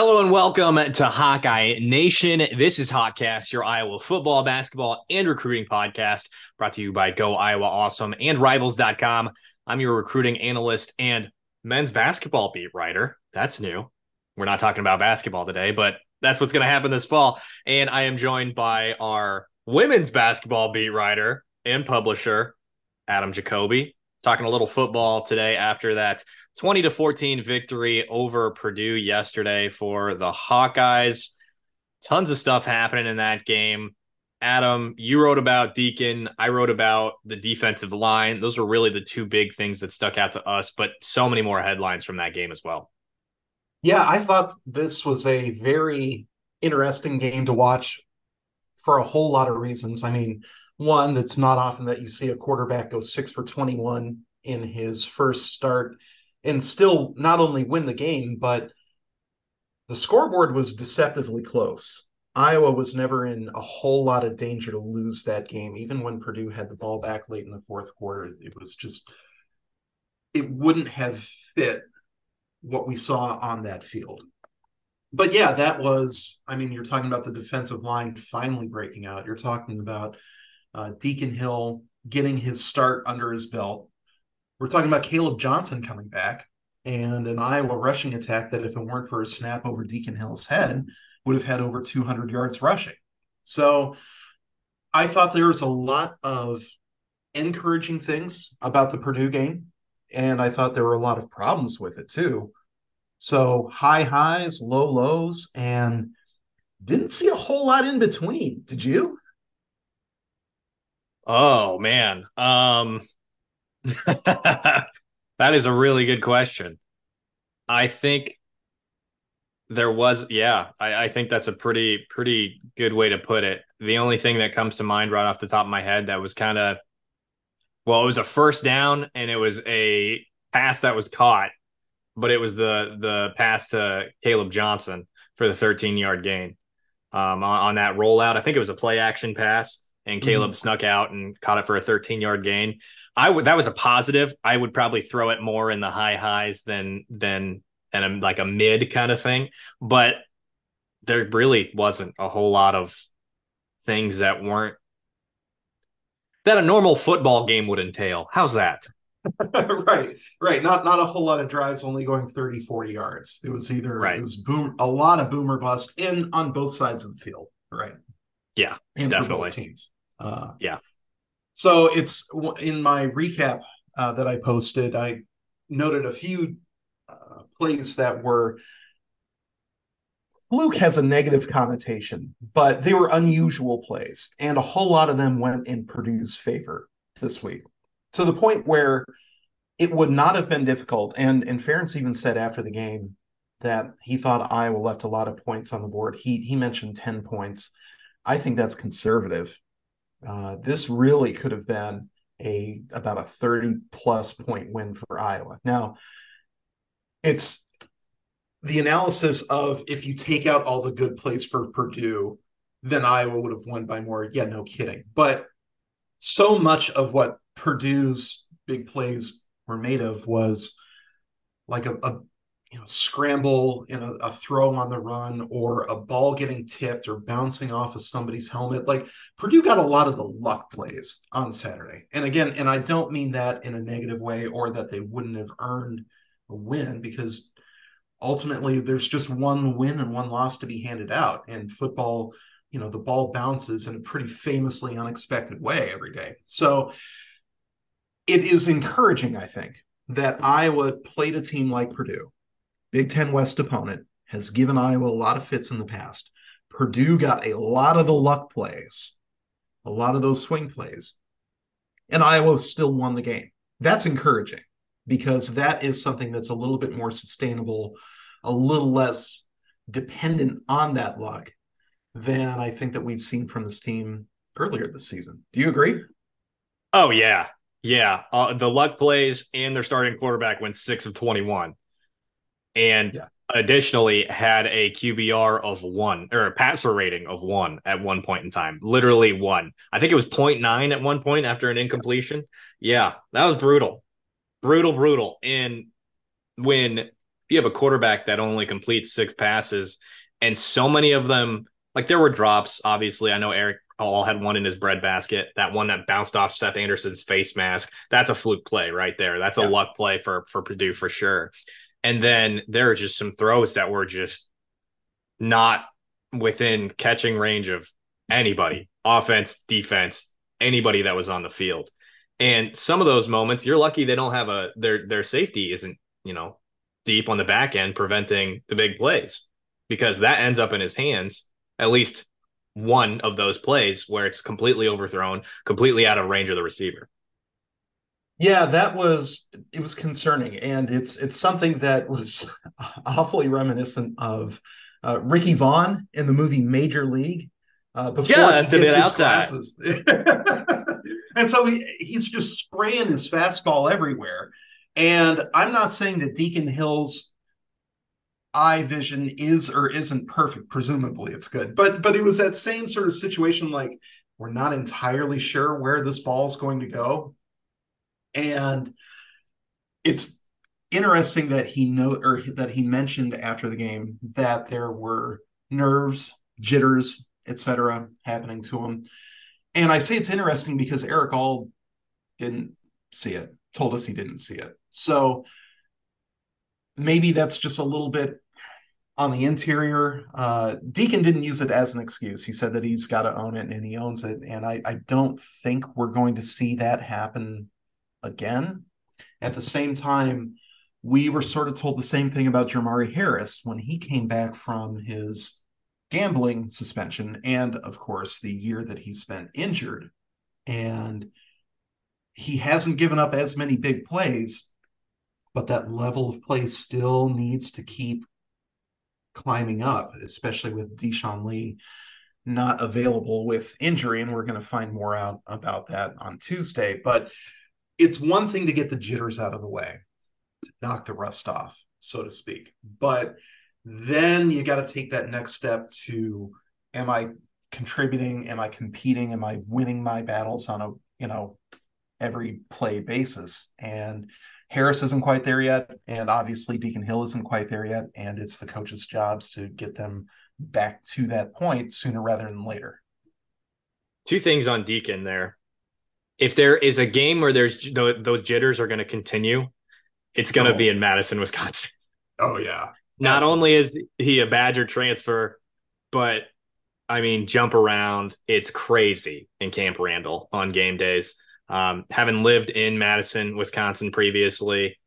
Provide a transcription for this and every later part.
Hello and welcome to Hawkeye Nation. This is Hotcast, your Iowa football, basketball, and recruiting podcast brought to you by Go Iowa Awesome and Rivals.com. I'm your recruiting analyst and men's basketball beat writer. That's new. We're not talking about basketball today, but that's what's going to happen this fall. And I am joined by our women's basketball beat writer and publisher, Adam Jacoby, talking a little football today after that 20 to 14 victory over Purdue yesterday for the Hawkeyes. Tons of stuff happening in that game. Adam, you wrote about Deacon. I wrote about the defensive line. Those were really the two big things that stuck out to us, but so many more headlines from that game as well. Yeah, I thought this was a very interesting game to watch for a whole lot of reasons. I mean, one, that's not often that you see a quarterback go six for 21 in his first start and still not only win the game, but the scoreboard was deceptively close. Iowa was never in a whole lot of danger to lose that game, even when Purdue had the ball back late in the fourth quarter. It was just, it wouldn't have fit what we saw on that field. But yeah, that was, I mean, you're talking about the defensive line finally breaking out. You're talking about uh, Deacon Hill getting his start under his belt we're talking about Kaleb Johnson coming back and an Iowa rushing attack that, if it weren't for a snap over Deacon Hill's head, would have had over 200 yards rushing. So I thought there was a lot of encouraging things about the Purdue game, and I thought there were a lot of problems with it too. So high highs, low lows, and didn't see a whole lot in between. Did you? Oh man. Um that is a really good question. I think there was, yeah, I, I, think that's a pretty, pretty good way to put it. The only thing that comes to mind right off the top of my head that was kind of, well, it was a first down and it was a pass that was caught, but it was the the pass to Kaleb Johnson for the 13 yard gain um, on, on, that rollout. I think it was a play action pass, and Kaleb mm-hmm. snuck out and caught it for a 13 yard gain. I would that was a positive. I would probably throw it more in the high highs than than and a, like a mid kind of thing. But there really wasn't a whole lot of things that weren't that a normal football game would entail. How's that? right, right. Not not a whole lot of drives, only going 30, 40 yards. It was either right. it was boom a lot of boomer bust in on both sides of the field. Right. Yeah, and definitely. teams. Uh, yeah. So it's in my recap uh, that I posted, I noted a few uh, plays that were fluke has a negative connotation, but they were unusual plays, and a whole lot of them went in Purdue's favor this week to the point where it would not have been difficult. And and Ferentz even said after the game that he thought Iowa left a lot of points on the board. He he mentioned ten points. I think that's conservative. Uh, this really could have been a about a 30 plus point win for Iowa. Now, it's the analysis of if you take out all the good plays for Purdue, then Iowa would have won by more. Yeah, no kidding. But so much of what Purdue's big plays were made of was like a, a you know scramble in a, a, throw on the run or a ball getting tipped or bouncing off of somebody's helmet like purdue got a lot of the luck plays on saturday. And again and i don't mean that in a negative way or that they wouldn't have earned a win because ultimately there's just one win and one loss to be handed out. And football you know the ball bounces in a pretty famously unexpected way every day. So it is encouraging i think that iowa played a team like purdue Big Ten West opponent, has given Iowa a lot of fits in the past. Purdue got a lot of the luck plays, a lot of those swing plays, and Iowa still won the game. That's encouraging because that is something that's a little bit more sustainable, a little less dependent on that luck than I think that we've seen from this team earlier this season. Do you agree? Oh yeah, yeah. Uh, the luck plays and their starting quarterback went six of twenty-one and yeah. additionally had a QBR of one or a passer rating of one at one point in time. Literally one. I think it was 0.9 at one point after an incompletion. Yeah, that was brutal. Brutal, brutal. And when you have a quarterback that only completes six passes, and so many of them, like there were drops. Obviously, I know Erick All had one in his breadbasket. That one that bounced off Seth Anderson's face mask. That's a fluke play right there. That's a yeah. luck play for for Purdue for sure. And then there are just some throws that were just not within catching range of anybody, offense, defense, anybody that was on the field. And some of those moments, you're lucky they don't have a their their safety isn't, you know, deep on the back end preventing the big plays because that ends up in his hands at least one of those plays where it's completely overthrown, completely out of range of the receiver. Yeah, that was it was concerning and it's it's something that was awfully reminiscent of uh, Ricky Vaughn in the movie Major League uh, before yeah, he his outside. and so he, he's just spraying his fastball everywhere. And I'm not saying that Deacon Hill's eye vision is or isn't perfect. Presumably, it's good, but but it was that same sort of situation. Like we're not entirely sure where this ball is going to go, and it's interesting that he know or that he mentioned after the game that there were nerves, jitters, etc., happening to him. And I say it's interesting because Erick All didn't see it, told us he didn't see it. So maybe that's just a little bit on the interior. Uh, Deacon didn't use it as an excuse. He said that he's got to own it and he owns it. And I, I don't think we're going to see that happen again. At the same time, we were sort of told the same thing about Jermari Harris when he came back from his gambling suspension and, of course, the year that he spent injured. And he hasn't given up as many big plays, but that level of play still needs to keep climbing up, especially with Deshaun Lee not available with injury. And we're going to find more out about that on Tuesday. But it's one thing to get the jitters out of the way, to knock the rust off, so to speak. But then you got to take that next step to am I contributing? Am I competing? Am I winning my battles on a, you know, every play basis? And Harris isn't quite there yet. And obviously Deacon Hill isn't quite there yet. And it's the coaches' jobs to get them back to that point sooner rather than later. Two things on Deacon there. If there is a game where there's those jitters are going to continue, it's going to oh. be in Madison, Wisconsin. Oh yeah. Not Absolutely. only is he a Badger transfer, but I mean, jump around. It's crazy in Camp Randall on game days. Um, having lived in Madison, Wisconsin previously,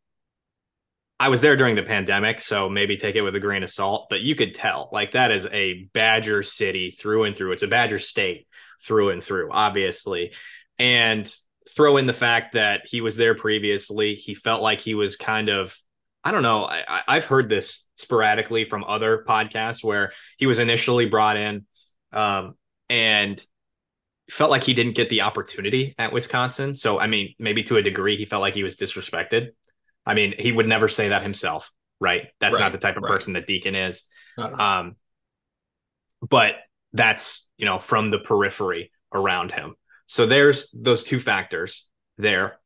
I was there during the pandemic, so maybe take it with a grain of salt, but you could tell like that is a Badger city through and through. It's a Badger state through and through, obviously. And throw in the fact that he was there previously. He felt like he was kind of I don't know. I, I've heard this sporadically from other podcasts where he was initially brought in um, and felt like he didn't get the opportunity at Wisconsin. So, I mean, maybe to a degree, he felt like he was disrespected. I mean, he would never say that himself, right? That's right, not the type of right. person that Deacon is. Um, but that's, you know, from the periphery around him. So there's those two factors there.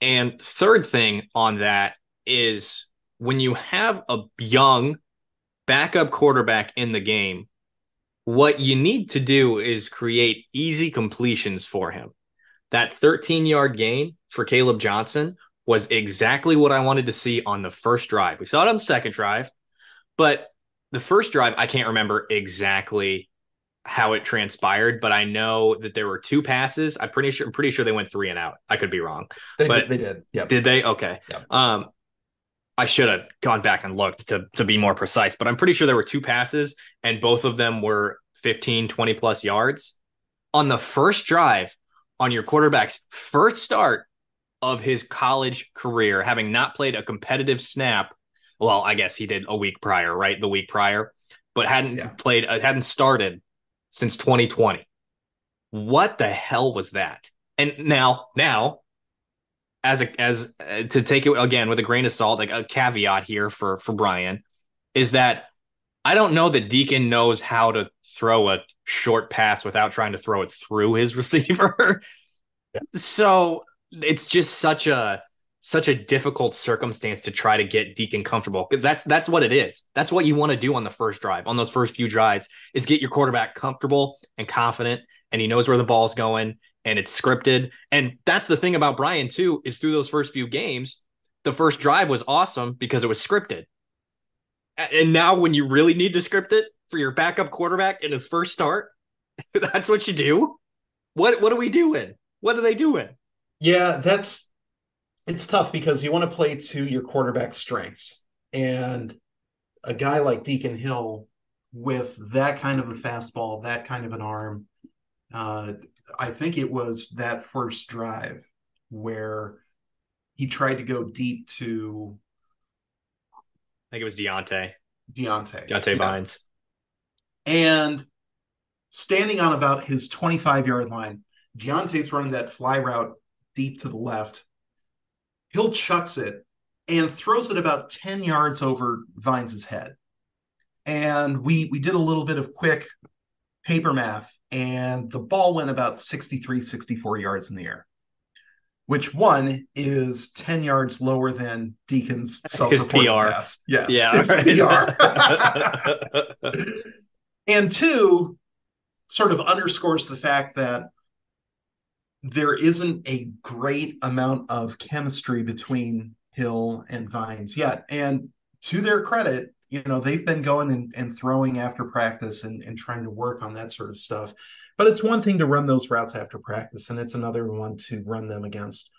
And third thing on that is when you have a young backup quarterback in the game, what you need to do is create easy completions for him. That 13 yard gain for Kaleb Johnson was exactly what I wanted to see on the first drive. We saw it on the second drive, but the first drive, I can't remember exactly how it transpired, but I know that there were two passes. I'm pretty sure, I'm pretty sure they went three and out. I could be wrong, they but did, they did. Yeah, did they? Okay. Yep. Um, I should have gone back and looked to to be more precise, but I'm pretty sure there were two passes and both of them were 15, 20 plus yards. On the first drive on your quarterback's first start of his college career, having not played a competitive snap. Well, I guess he did a week prior, right? The week prior, but hadn't yeah. played, uh, hadn't started since 2020. What the hell was that? And now, now as a as uh, to take it again with a grain of salt, like a caveat here for for Brian, is that I don't know that Deacon knows how to throw a short pass without trying to throw it through his receiver. yeah. So it's just such a such a difficult circumstance to try to get Deacon comfortable. That's that's what it is. That's what you want to do on the first drive, on those first few drives, is get your quarterback comfortable and confident, and he knows where the ball's going, and it's scripted. And that's the thing about Brian too, is through those first few games, the first drive was awesome because it was scripted. And now when you really need to script it for your backup quarterback in his first start, that's what you do. What what are we doing? What are they doing? Yeah, that's it's tough because you want to play to your quarterback's strengths. And a guy like Deacon Hill with that kind of a fastball, that kind of an arm, uh, I think it was that first drive where he tried to go deep to. I think it was Diante. Diante. Diante yeah. Vines. And standing on about his 25 yard line, Diante's running that fly route deep to the left. Hill chucks it and throws it about 10 yards over Vines's head. And we we did a little bit of quick paper math, and the ball went about 63, 64 yards in the air, which one is 10 yards lower than Deacon's self-reported PR. Pass. Yes, yeah, PR. and two, sort of underscores the fact that there isn't a great amount of chemistry between Hill and Vines yet. And to their credit, you know, they've been going and, and throwing after practice and, and trying to work on that sort of stuff. But it's one thing to run those routes after practice, and it's another one to run them against,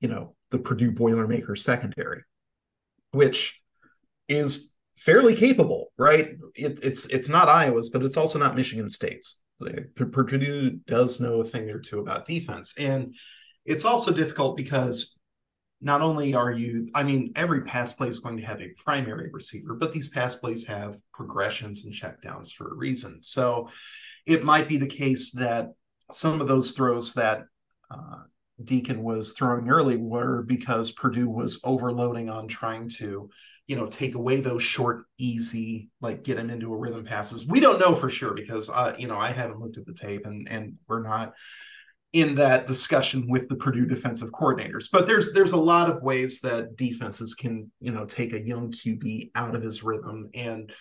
you know, the Purdue Boilermakers secondary, which is fairly capable, right? It, it's it's not Iowa's, but it's also not Michigan State's. Purdue does know a thing or two about defense, and it's also difficult because not only are you, I mean, every pass play is going to have a primary receiver, but these pass plays have progressions and checkdowns for a reason. So it might be the case that some of those throws that uh, Deacon was throwing early were because Purdue was overloading on trying to, you know, take away those short, easy, like get him into a rhythm passes. We don't know for sure because, uh, you know, I haven't looked at the tape and and we're not in that discussion with the Purdue defensive coordinators. But there's there's a lot of ways that defenses can, you know, take a young QB out of his rhythm and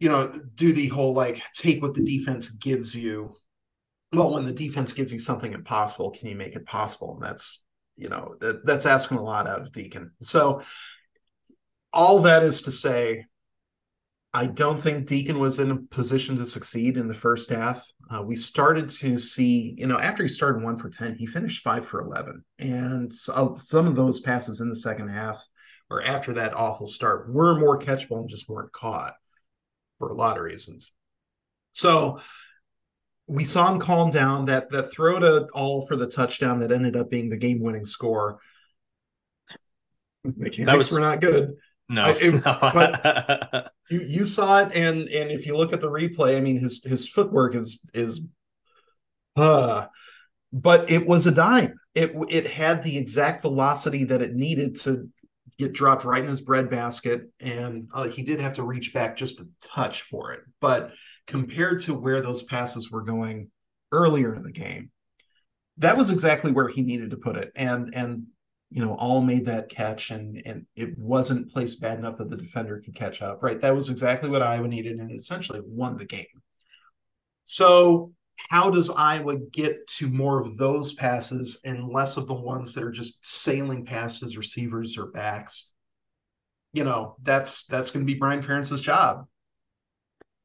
you know, do the whole like take what the defense gives you. Well, when the defense gives you something impossible, can you make it possible? And that's, you know, that, that's asking a lot out of Deacon. So all that is to say, I don't think Deacon was in a position to succeed in the first half. Uh, we started to see, you know, after he started one for 10, he finished five for 11. And so, some of those passes in the second half or after that awful start were more catchable and just weren't caught for a lot of reasons. So we saw him calm down. That that throw to all for the touchdown that ended up being the game winning score. Mechanics that was, were not good. No, I, it, but you, you saw it, and and if you look at the replay, I mean his his footwork is is, uh, but it was a dime. It it had the exact velocity that it needed to get dropped right in his breadbasket, and uh, he did have to reach back just a touch for it. But compared to where those passes were going earlier in the game, that was exactly where he needed to put it. And and you know, all made that catch and and it wasn't placed bad enough that the defender could catch up. Right. That was exactly what Iowa needed and essentially won the game. So how does Iowa get to more of those passes and less of the ones that are just sailing past his receivers or backs? You know, that's that's going to be Brian Ferentz's job.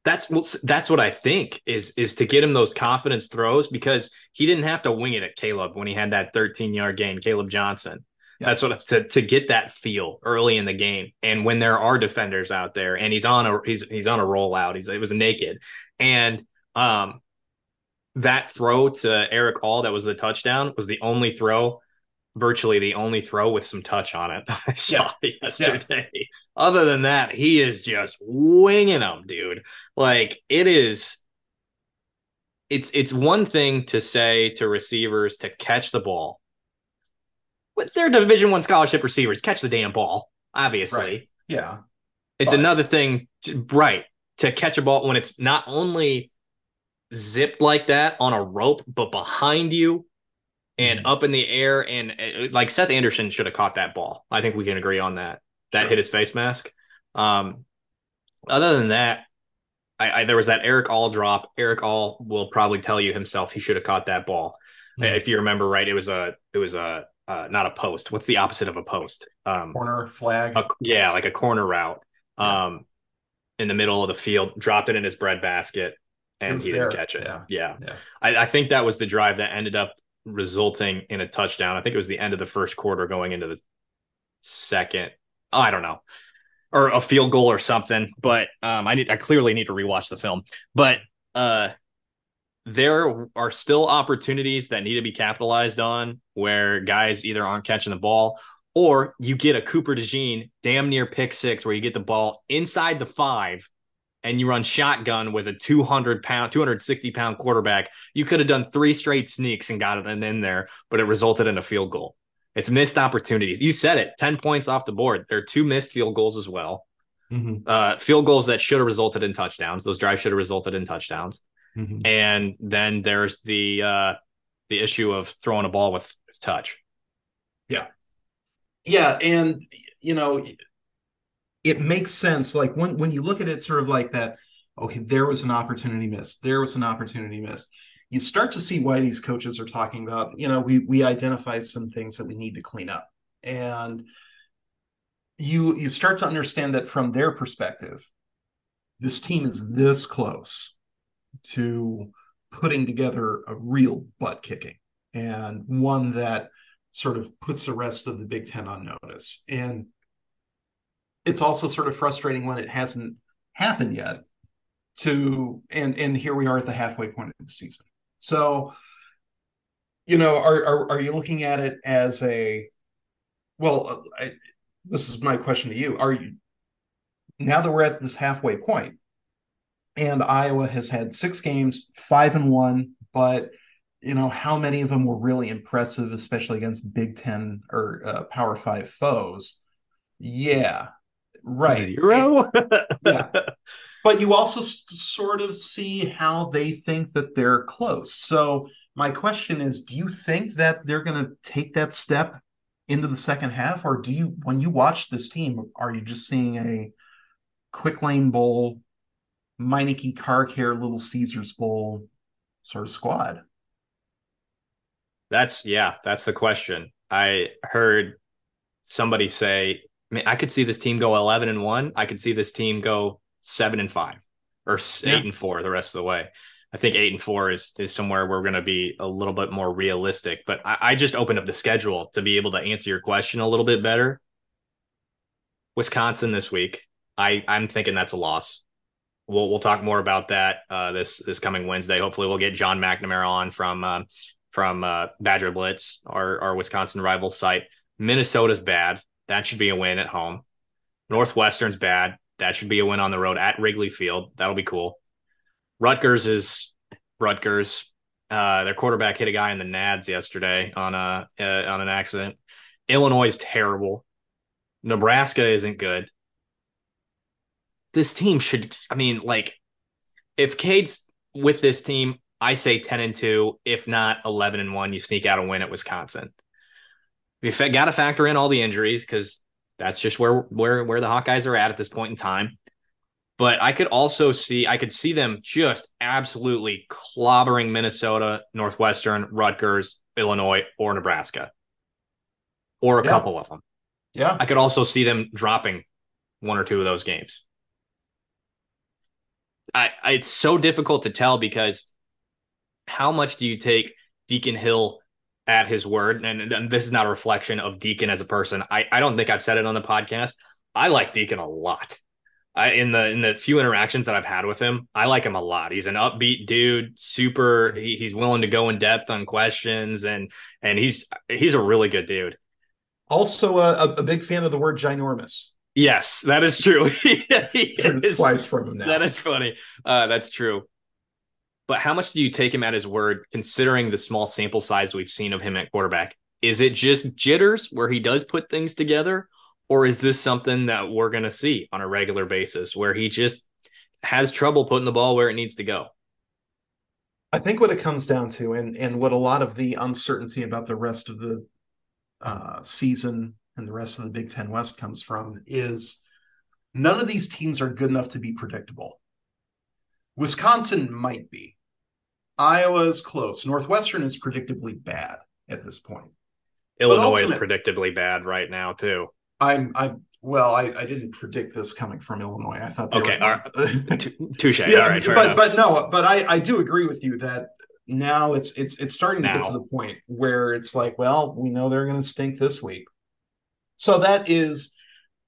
That's that's what I think is is to get him those confidence throws because he didn't have to wing it at Kaleb when he had that 13 yard gain, Kaleb Johnson. Yeah. That's what to to get that feel early in the game, and when there are defenders out there, and he's on a he's he's on a rollout. He's it was naked, and um, that throw to Erick All that was the touchdown was the only throw, virtually the only throw with some touch on it that I saw yeah. yesterday. Yeah. Other than that, he is just winging them, dude. Like it is. It's it's one thing to say to receivers to catch the ball but they're Division One scholarship receivers. Catch the damn ball, obviously. Right. Yeah. It's but... another thing, to, right, to catch a ball when it's not only zipped like that on a rope, but behind you and mm-hmm. up in the air. And uh, like Seth Anderson should have caught that ball. I think we can agree on that. That sure. hit his face mask. Um, other than that, I, I, there was that Erick All drop. Erick All will probably tell you himself he should have caught that ball. Mm-hmm. If you remember right, it was a it was a uh, not a post. What's the opposite of a post? Um, corner flag. A, yeah, like a corner route. Um, in the middle of the field, dropped it in his bread basket, and he didn't catch it. Yeah, yeah. yeah. I, I, think that was the drive that ended up resulting in a touchdown. I think it was the end of the first quarter, going into the second. Oh, I don't know, or a field goal or something. But um, I need, I clearly need to rewatch the film. But uh, there are still opportunities that need to be capitalized on where guys either aren't catching the ball or you get a Cooper DeJean damn near pick six where you get the ball inside the five and you run shotgun with a 200 pound, 260 pound quarterback. You could have done three straight sneaks and got it in there, but it resulted in a field goal. It's missed opportunities. You said it 10 points off the board. There are two missed field goals as well. Mm-hmm. Uh, field goals that should have resulted in touchdowns. Those drives should have resulted in touchdowns. Mm-hmm. And then there's the uh, the issue of throwing a ball with touch. Yeah, yeah, and you know, it makes sense. Like when when you look at it, sort of like that. Okay, there was an opportunity missed. There was an opportunity missed. You start to see why these coaches are talking about. You know, we we identify some things that we need to clean up, and you you start to understand that from their perspective, this team is this close to putting together a real butt kicking and one that sort of puts the rest of the Big Ten on notice. And it's also sort of frustrating when it hasn't happened yet. To and and here we are at the halfway point of the season. So, you know, are are, are you looking at it as a well? I, this is my question to you. Are you now that we're at this halfway point? And Iowa has had six games, five and one, but you know how many of them were really impressive, especially against Big Ten or uh, Power Five foes. Yeah, right. Zero. yeah, but you also s- sort of see how they think that they're close. So my question is, do you think that they're going to take that step into the second half, or do you, when you watch this team, are you just seeing a quick lane bowl Meineke car care Little Caesars Bowl sort of squad? That's yeah, that's the question. I heard somebody say, I, mean, I could see this team go 11 and 1. I could see this team go 7 and 5 or 8 yeah. and 4 the rest of the way. I think 8 and 4 is is somewhere we're going to be a little bit more realistic, but I, I just opened up the schedule to be able to answer your question a little bit better. Wisconsin this week. I I'm thinking that's a loss we'll we'll talk more about that uh, this this coming Wednesday. Hopefully, we'll get John McNamara on from uh, from uh, Badger Blitz, our our Wisconsin rival site. Minnesota's bad. That should be a win at home. Northwestern's bad. That should be a win on the road at Wrigley Field. That'll be cool. Rutgers is Rutgers. Uh, their quarterback hit a guy in the nads yesterday on a uh, on an accident. Illinois is terrible. Nebraska isn't good this team should. I mean, like, if Cade's with this team, I say ten and two. If not eleven and one, you sneak out a win at Wisconsin. You got to factor in all the injuries because that's just where where where the Hawkeyes are at at this point in time. But I could also see I could see them just absolutely clobbering Minnesota, Northwestern, Rutgers, Illinois, or Nebraska, or a yeah. couple of them. Yeah, I could also see them dropping one or two of those games. I, I, it's so difficult to tell because how much do you take Deacon Hill at his word? And, and, this is not a reflection of Deacon as a person. I, I don't think I've said it on the podcast. I like Deacon a lot. I, in the in the few interactions that I've had with him, I like him a lot. He's an upbeat dude, super. He, he's willing to go in depth on questions, and and he's he's a really good dude. Also, a, a big fan of the word ginormous. Yes, that is true. is, twice from him now. That is funny. Uh, that's true. But how much do you take him at his word, considering the small sample size we've seen of him at quarterback? Is it just jitters where he does put things together, or is this something that we're going to see on a regular basis where he just has trouble putting the ball where it needs to go? I think what it comes down to, and and what a lot of the uncertainty about the rest of the uh, season and the rest of the Big Ten West comes from, is none of these teams are good enough to be predictable. Wisconsin might be. Iowa is close. Northwestern is predictably bad at this point. Illinois is predictably bad right now too. I'm I'm well, I, I didn't predict this coming from Illinois. I thought okay, were, right. touche. yeah, all right, but enough. but no, but I I do agree with you that now it's it's it's starting now. to get to the point where it's like, well, we know they're going to stink this week. So that is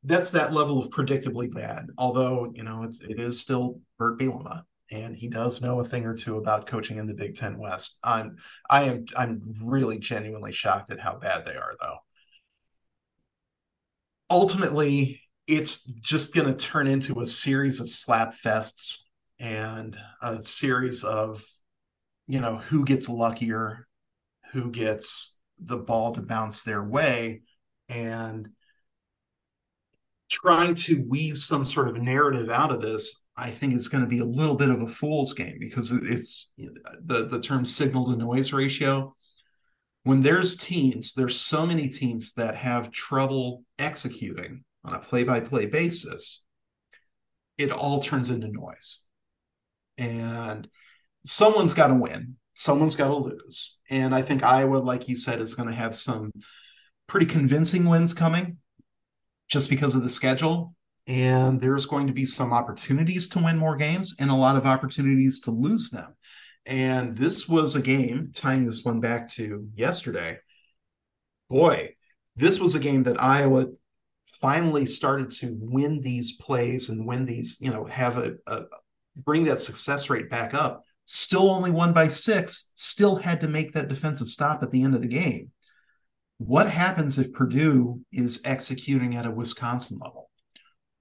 that's that level of predictably bad. Although you know it's it is still Bert Bielema, and he does know a thing or two about coaching in the Big Ten West. I'm I am I'm really genuinely shocked at how bad they are, though. Ultimately, it's just going to turn into a series of slap fests and a series of you know who gets luckier, who gets the ball to bounce their way, and trying to weave some sort of narrative out of this I think it's going to be a little bit of a fool's game because it's the the term signal to noise ratio. When there's teams, there's so many teams that have trouble executing on a play-by-play basis. It all turns into noise, and someone's got to win. Someone's got to lose, and I think Iowa, like you said, is going to have some pretty convincing wins coming, just because of the schedule and there's going to be some opportunities to win more games and a lot of opportunities to lose them. And this was a game, tying this one back to yesterday. Boy, this was a game that Iowa finally started to win these plays and win these, you know, have a, a bring that success rate back up. Still only won by six, still had to make that defensive stop at the end of the game. What happens if Purdue is executing at a Wisconsin level?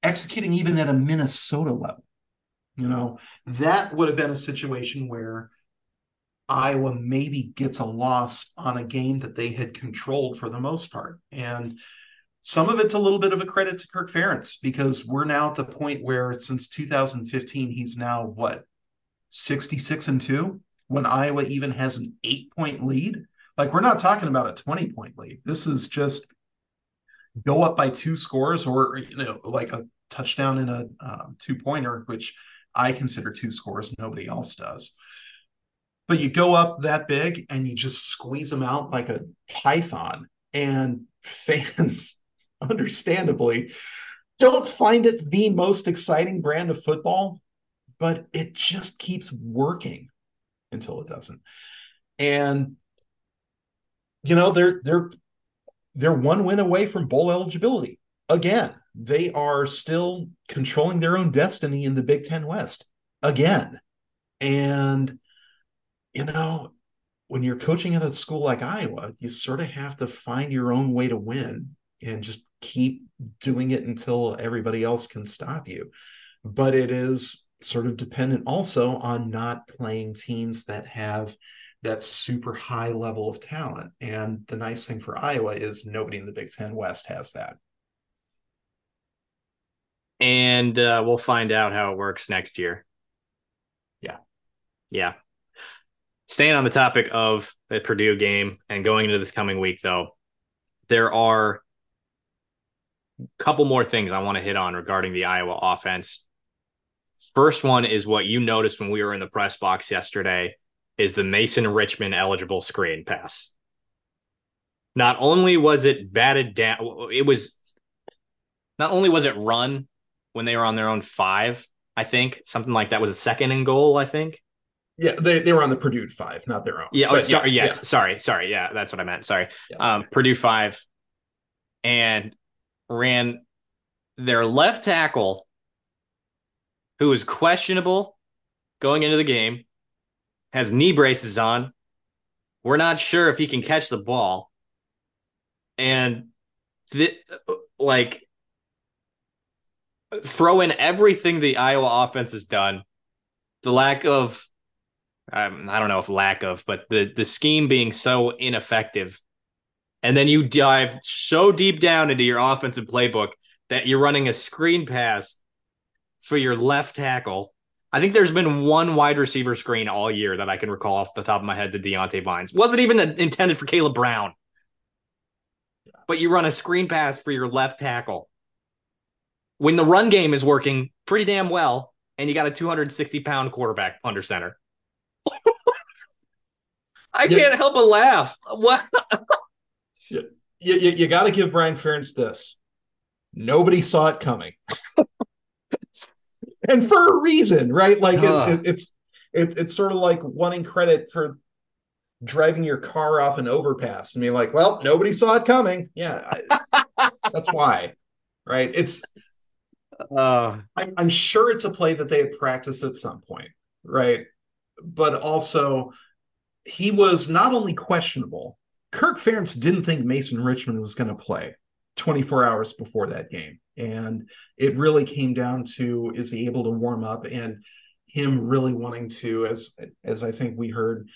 executing even at a Minnesota level. You know, that would have been a situation where Iowa maybe gets a loss on a game that they had controlled for the most part. And some of it's a little bit of a credit to Kirk Ferentz because we're now at the point where since 2015, he's now what, 66 and 2 when Iowa even has an eight point lead. Like we're not talking about a 20 point lead. This is just go up by two scores or you know like a touchdown and a um, two pointer, which I consider two scores. Nobody else does. But you go up that big and you just squeeze them out like a python, and fans, understandably, don't find it the most exciting brand of football, but it just keeps working until it doesn't. And you know, they're they're they're one win away from bowl eligibility again they are still controlling their own destiny in the Big Ten West again. And, you know, when you're coaching at a school like Iowa, you sort of have to find your own way to win and just keep doing it until everybody else can stop you. But it is sort of dependent also on not playing teams that have that super high level of talent. And the nice thing for Iowa is nobody in the Big Ten West has that and uh, we'll find out how it works next year. Yeah. Yeah. Staying on the topic of the Purdue game and going into this coming week, though, there are a couple more things I want to hit on regarding the Iowa offense. First one is what you noticed when we were in the press box yesterday is the Mason Richman eligible screen pass. Not only was it batted down, it was not only was it run, when they were on their own five, I think something like that was a second and goal. I think. Yeah, they, they were on the Purdue five, not their own. Yeah. Oh, sorry. Yeah, yes. Yeah. Sorry. Sorry. Yeah, that's what I meant. Sorry. Yeah. Um, Purdue five, and ran their left tackle, who was questionable going into the game, has knee braces on. We're not sure if he can catch the ball, and th- like throw in everything the Iowa offense has done, the lack of um, I don't know if lack of, but the the scheme being so ineffective, and then you dive so deep down into your offensive playbook that you're running a screen pass for your left tackle, I think there's been one wide receiver screen all year that I can recall off the top of my head to Diante Vines. Wasn't even intended for Kaleb Brown. But you run a screen pass for your left tackle. When the run game is working pretty damn well, and you got a 260 pound quarterback under center. I yeah. can't help but laugh. What? you, you, you got to give Brian Ferentz this. Nobody saw it coming. and for a reason, right? Like uh. it, it, it's it, it's sort of like wanting credit for driving your car off an overpass and being like, "Well, nobody saw it coming." Yeah, I, that's why, right? It's. Uh, I'm, I'm sure it's a play that they had practiced at some point, right? But also, he was not only questionable. Kirk Ferentz didn't think Mason Richman was going to play 24 hours before that game. And it really came down to is he able to warm up and him really wanting to, as as I think we heard,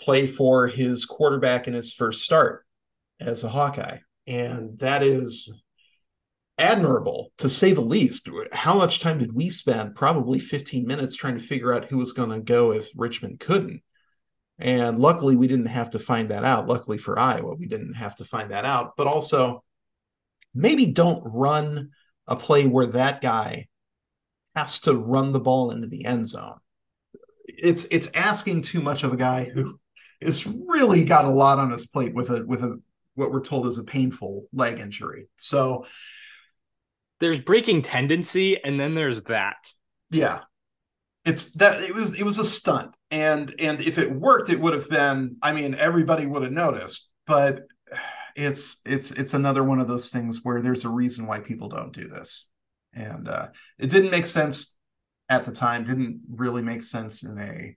play for his quarterback in his first start as a Hawkeye. And that is admirable to say the least. How much time did we spend? Probably 15 minutes trying to figure out who was going to go if Richman couldn't. And luckily, we didn't have to find that out. Luckily for Iowa, we didn't have to find that out. But also, maybe don't run a play where that guy has to run the ball into the end zone. It's it's asking too much of a guy who has really got a lot on his plate with a with a what we're told is a painful leg injury. So there's breaking tendency and then there's that. Yeah. It's that it was it was a stunt and and if it worked it would have been I mean everybody would have noticed, but it's it's it's another one of those things where there's a reason why people don't do this. And uh it didn't make sense at the time didn't really make sense in a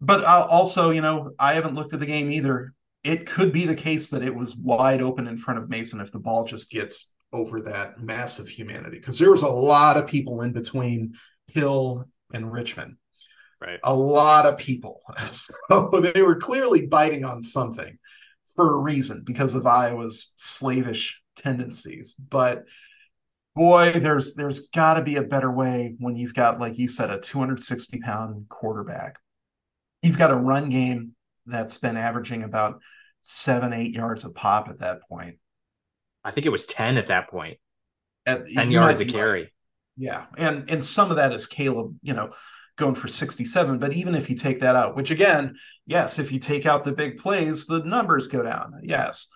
but uh, also you know i haven't looked at the game either. It could be the case that it was wide open in front of mason if the ball just gets over that massive humanity because there was a lot of people in between hill and richman. Right. A lot of people. So they were clearly biting on something for a reason because of Iowa's slavish tendencies. But boy, there's there's got to be a better way when you've got, like you said, a 260 pound quarterback. You've got a run game that's been averaging about seven, eight yards a pop at that point. I think it was 10 at that point. At, 10 yards a carry. Right. Yeah. And and some of that is Kaleb, you know, going for 67. But even if you take that out, which again, yes, if you take out the big plays, the numbers go down. Yes.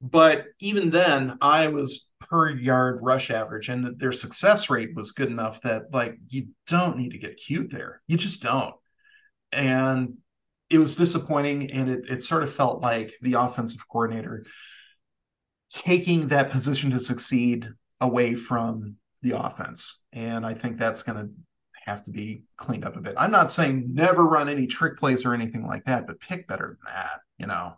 But even then, I was per yard rush average, and their success rate was good enough that like you don't need to get cute there. You just don't. And it was disappointing, and it, it sort of felt like the offensive coordinator taking that position to succeed away from the offense. And I think that's going to have to be cleaned up a bit. I'm not saying never run any trick plays or anything like that, but pick better than that, you know.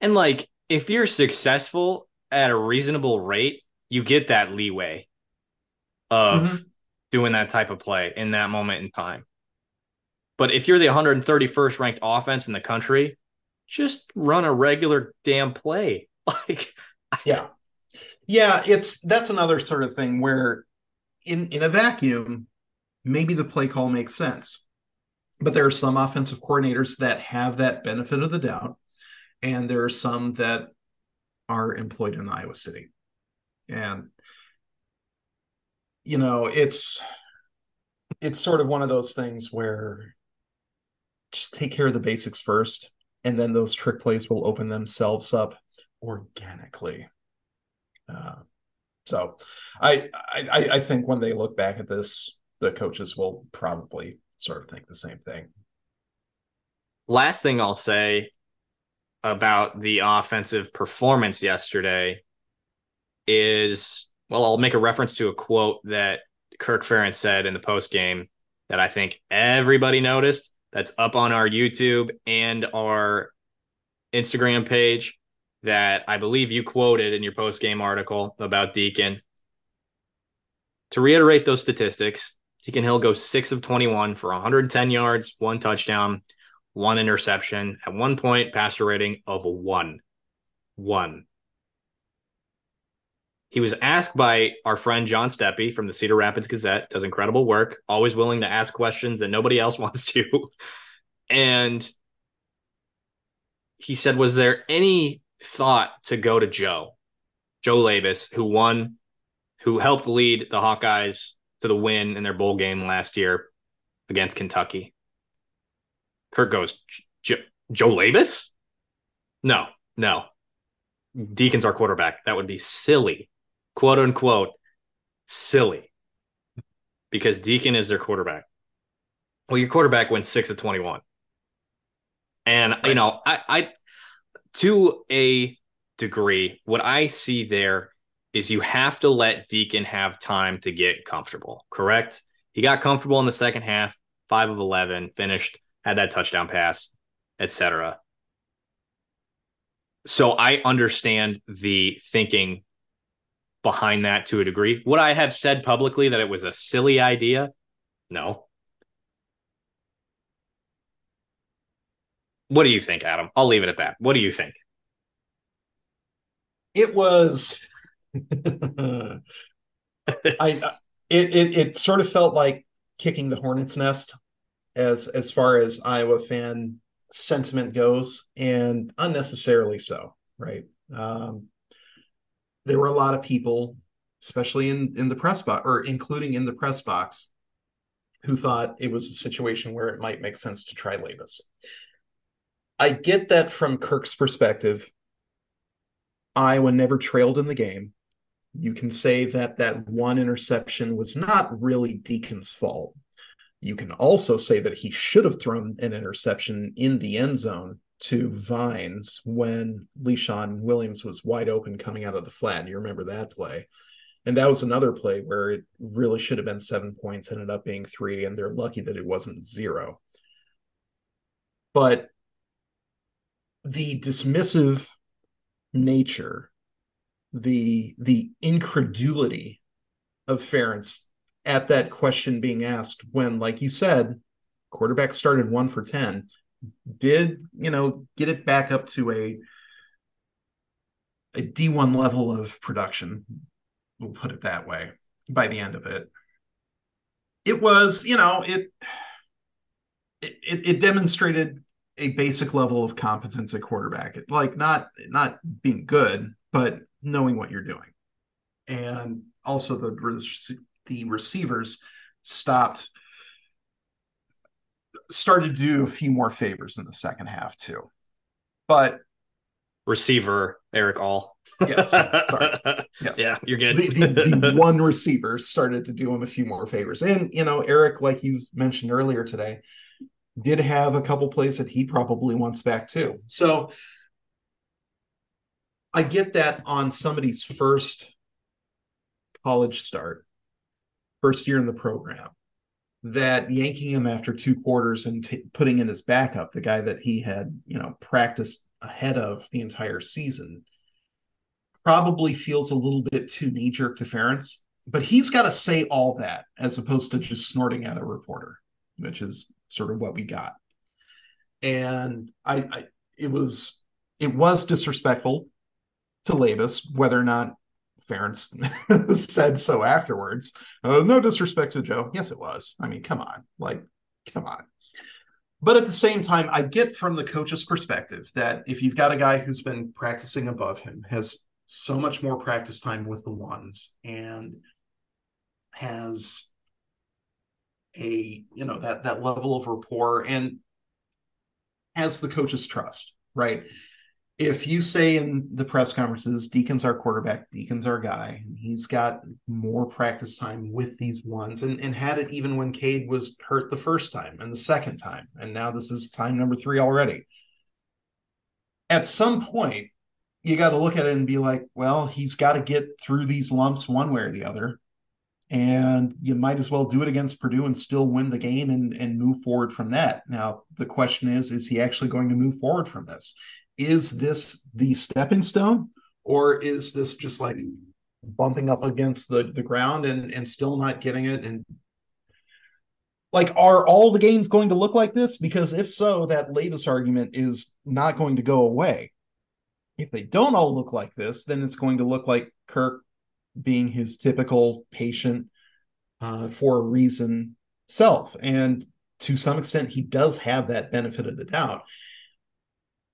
And like if you're successful at a reasonable rate, you get that leeway of mm-hmm. doing that type of play in that moment in time. But if you're the 131st ranked offense in the country, just run a regular damn play. Like yeah. Yeah, it's that's another sort of thing where in in a vacuum, maybe the play call makes sense. But there are some offensive coordinators that have that benefit of the doubt, and there are some that are employed in Iowa City. And you know, it's it's sort of one of those things where just take care of the basics first, and then those trick plays will open themselves up organically. Uh, so, I, I I think when they look back at this, the coaches will probably sort of think the same thing. Last thing I'll say about the offensive performance yesterday is well, I'll make a reference to a quote that Kirk Ferentz said in the post game that I think everybody noticed. That's up on our YouTube and our Instagram page that I believe you quoted in your post game article about Deacon. To reiterate those statistics, Deacon Hill goes six of 21 for 110 yards, one touchdown, one interception. At one point, passer rating of one. One. He was asked by our friend John Steppe from the Cedar Rapids Gazette, does incredible work, always willing to ask questions that nobody else wants to. And he said, Was there any thought to go to Joe, Joe Labas, who won, who helped lead the Hawkeyes to the win in their bowl game last year against Kentucky? Kirk goes, Joe Labas? No, no. Deacon's our quarterback. That would be silly, quote unquote, silly, because Deacon is their quarterback. Well, your quarterback went six of 21. And, you know, I, I, to a degree, what I see there is you have to let Deacon have time to get comfortable, correct? He got comfortable in the second half, five of 11, finished, had that touchdown pass, etc. So I understand the thinking behind that to a degree. Would I have said publicly that it was a silly idea? No. What do you think, Adam? I'll leave it at that. What do you think? It was I it, it it sort of felt like kicking the hornet's nest as as far as Iowa fan sentiment goes, and unnecessarily so, right? Um, there were a lot of people, especially in in the press box, or including in the press box, who thought it was a situation where it might make sense to try Labas. I get that from Kirk's perspective. Iowa never trailed in the game. You can say that that one interception was not really Deacon's fault. You can also say that he should have thrown an interception in the end zone to Vines when Leshon Williams was wide open coming out of the flat. You remember that play. And that was another play where it really should have been seven points, ended up being three, and they're lucky that it wasn't zero. But the dismissive nature, the the incredulity of Ferentz at that question being asked when, like you said, quarterback started one for 10, did, you know, get it back up to a a D1 level of production. We'll put it that way by the end of it. It was, you know, it it, it demonstrated a basic level of competence at quarterback. Like not not being good, but knowing what you're doing. And also the the receivers stopped started to do a few more favors in the second half too. But receiver Erick All. Yes, sorry. Yes, yeah, you're good. the, the, the, one receiver started to do him a few more favors, and you know, Erick, like you mentioned earlier today, did have a couple plays that he probably wants back too. So I get that on somebody's first college start, first year in the program that yanking him after two quarters and t- putting in his backup, the guy that he had, you know, practiced ahead of the entire season, probably feels a little bit too knee jerk to Ferentz. But he's got to say all that as opposed to just snorting at a reporter, which is sort of what we got. And I, I it was it was disrespectful to Labas, whether or not Ferentz said so afterwards. Uh, no disrespect to Joe. Yes, it was. I mean, come on. Like, come on. But at the same time, I get from the coach's perspective that if you've got a guy who's been practicing above him, has so much more practice time with the ones, and has a you know that that level of rapport and has the coach's trust, right? If you say in the press conferences, Deacon's our quarterback, Deacon's our guy, he's got more practice time with these ones and, and had it even when Cade was hurt the first time and the second time. And now this is time number three already. At some point, you got to look at it and be like, well, he's got to get through these lumps one way or the other. And you might as well do it against Purdue and still win the game and, and move forward from that. Now, the question is, is he actually going to move forward from this? Is this the stepping stone or is this just like bumping up against the the ground and and still not getting it and like are all the games going to look like this because if so that latest argument is not going to go away if they don't all look like this then it's going to look like kirk being his typical patient uh, for a reason self. And to some extent, he does have that benefit of the doubt.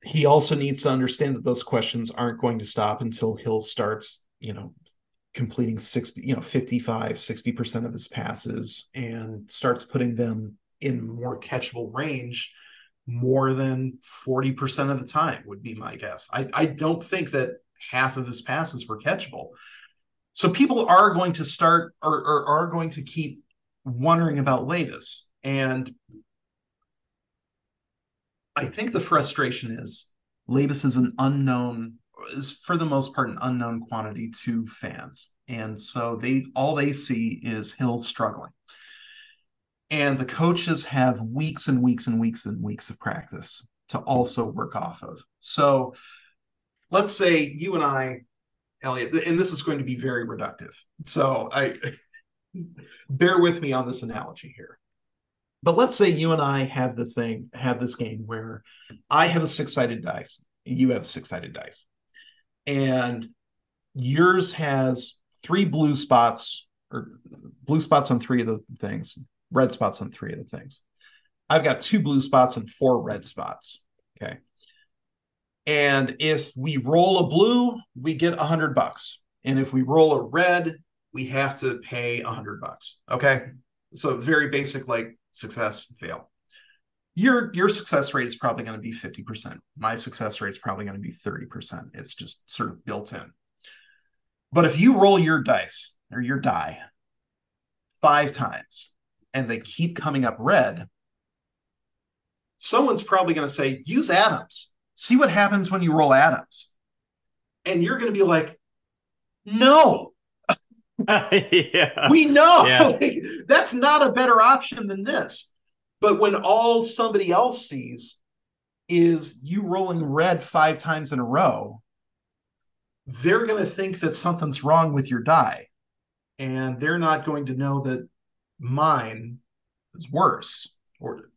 He also needs to understand that those questions aren't going to stop until Hill starts, you know, completing 60, you know, 55, 60% of his passes and starts putting them in more catchable range more than 40% of the time would be my guess. I, I don't think that half of his passes were catchable. So people are going to start or, or are going to keep wondering about Labas. And I think the frustration is Labas is an unknown, is for the most part an unknown quantity to fans. And so they all they see is Hill struggling and the coaches have weeks and weeks and weeks and weeks of practice to also work off of. So let's say you and I, Eliot, and this is going to be very reductive. So I bear with me on this analogy here. But let's say you and I have the thing, have this game where I have a six-sided dice, you have six-sided dice. And yours has three blue spots or blue spots on three of the things red spots on three of the things. I've got two blue spots and four red spots. Okay. And if we roll a blue, we get a hundred bucks. And if we roll a red, we have to pay a hundred bucks. Okay. So very basic, like success, fail. Your your success rate is probably going to be 50%. My success rate is probably going to be 30%. It's just sort of built in. But if you roll your dice or your die five times and they keep coming up red, someone's probably going to say, use Adams. See what happens when you roll Adams. And you're going to be like, no. yeah. We know yeah. like, that's not a better option than this. But when all somebody else sees is you rolling red five times in a row, they're going to think that something's wrong with your die. And they're not going to know that mine is worse. Or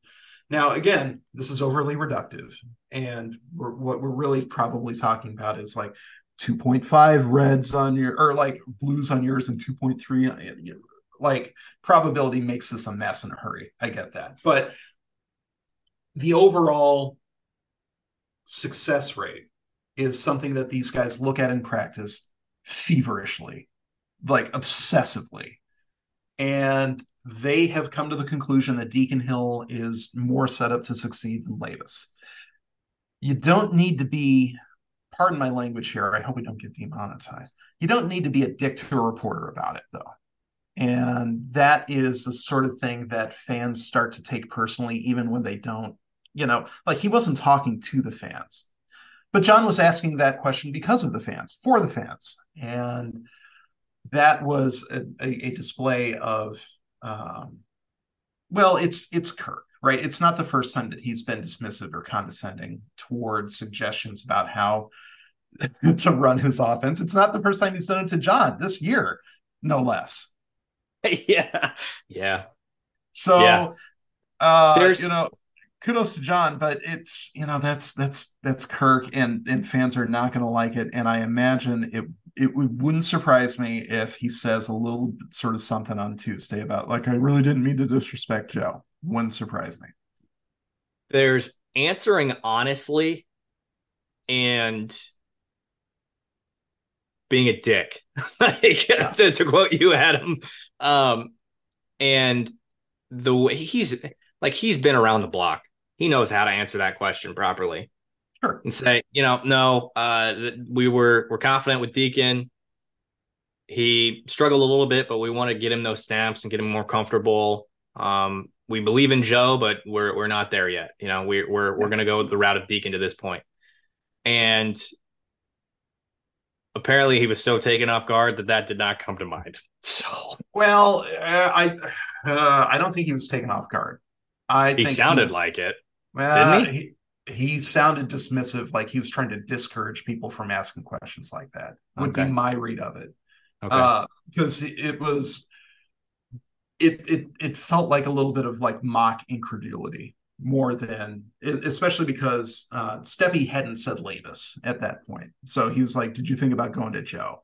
now, again, this is overly reductive, and we're, what we're really probably talking about is like 2.5 reds on your or like blues on yours and 2.3 uh, like probability makes this a mess in a hurry. I get that. But the overall success rate is something that these guys look at in practice feverishly like obsessively. And they have come to the conclusion that Deacon Hill is more set up to succeed than Labas. You don't need to be, pardon my language here, I hope we don't get demonetized. You don't need to be a dick to a reporter about it, though. And that is the sort of thing that fans start to take personally, even when they don't, you know, like he wasn't talking to the fans. But John was asking that question because of the fans, for the fans. And that was a, a, display of um, well it's it's kirk right it's not the first time that he's been dismissive or condescending towards suggestions about how to run his offense it's not the first time he's done it to john this year no less yeah yeah so yeah. uh There's... you know kudos to John, but it's you know that's that's that's Kirk, and and fans are not going to like it. And I imagine it it wouldn't surprise me if he says a little sort of something on Tuesday about like I really didn't mean to disrespect Joe. Wouldn't surprise me. There's answering honestly and being a dick. like, yeah. to, to, quote you, Adam. Um, and the way he's like he's been around the block. He knows how to answer that question properly. Sure. And say, you know, no, uh, we were we're confident with Deacon. He struggled a little bit, but we want to get him those snaps and get him more comfortable. Um, we believe in Joe, but we're we're not there yet. You know, we, we're we're going to go the route of Deacon to this point. And apparently, he was so taken off guard that that did not come to mind. So, well, uh, I uh, I don't think he was taken off guard. I he sounded he was, like it. Well, didn't he? he? he sounded dismissive, like he was trying to discourage people from asking questions like that. Would okay. be my read of it, okay. because uh, it was it it it felt like a little bit of like mock incredulity more than especially because uh Steppy hadn't said Labas at that point. So he was like, Did you think about going to Joe?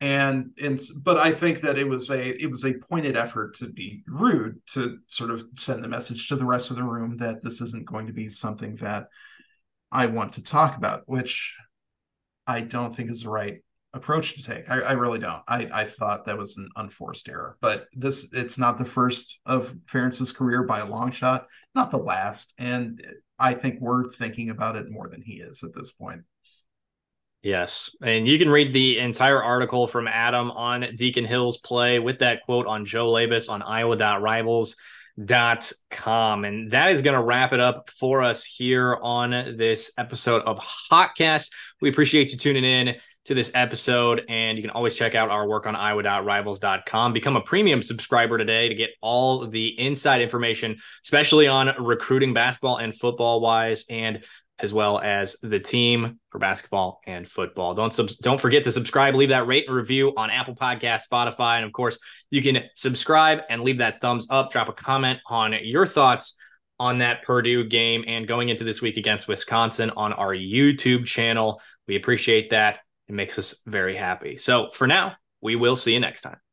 and and but I think that it was a it was a pointed effort to be rude to sort of send the message to the rest of the room that this isn't going to be something that I want to talk about, which I don't think is the right approach to take. I, I really don't. I, I thought that was an unforced error, but this it's not the first of Ferentz's career by a long shot, not the last, and I think we're thinking about it more than he is at this point. Yes. And you can read the entire article from Adam on Deacon Hill's play with that quote on Joe Labas on iowa.rivals.com. And that is going to wrap it up for us here on this episode of Hotcast. We appreciate you tuning in to this episode. And you can always check out our work on iowa.rivals.com. Become a premium subscriber today to get all the inside information, especially on recruiting basketball and football wise. And as well as the team for basketball and football. Don't sub- don't forget to subscribe, leave that rate and review on Apple Podcast, Spotify, and of course, you can subscribe and leave that thumbs up. Drop a comment on your thoughts on that Purdue game and going into this week against Wisconsin on our YouTube channel. We appreciate that. It makes us very happy. So for now, we will see you next time.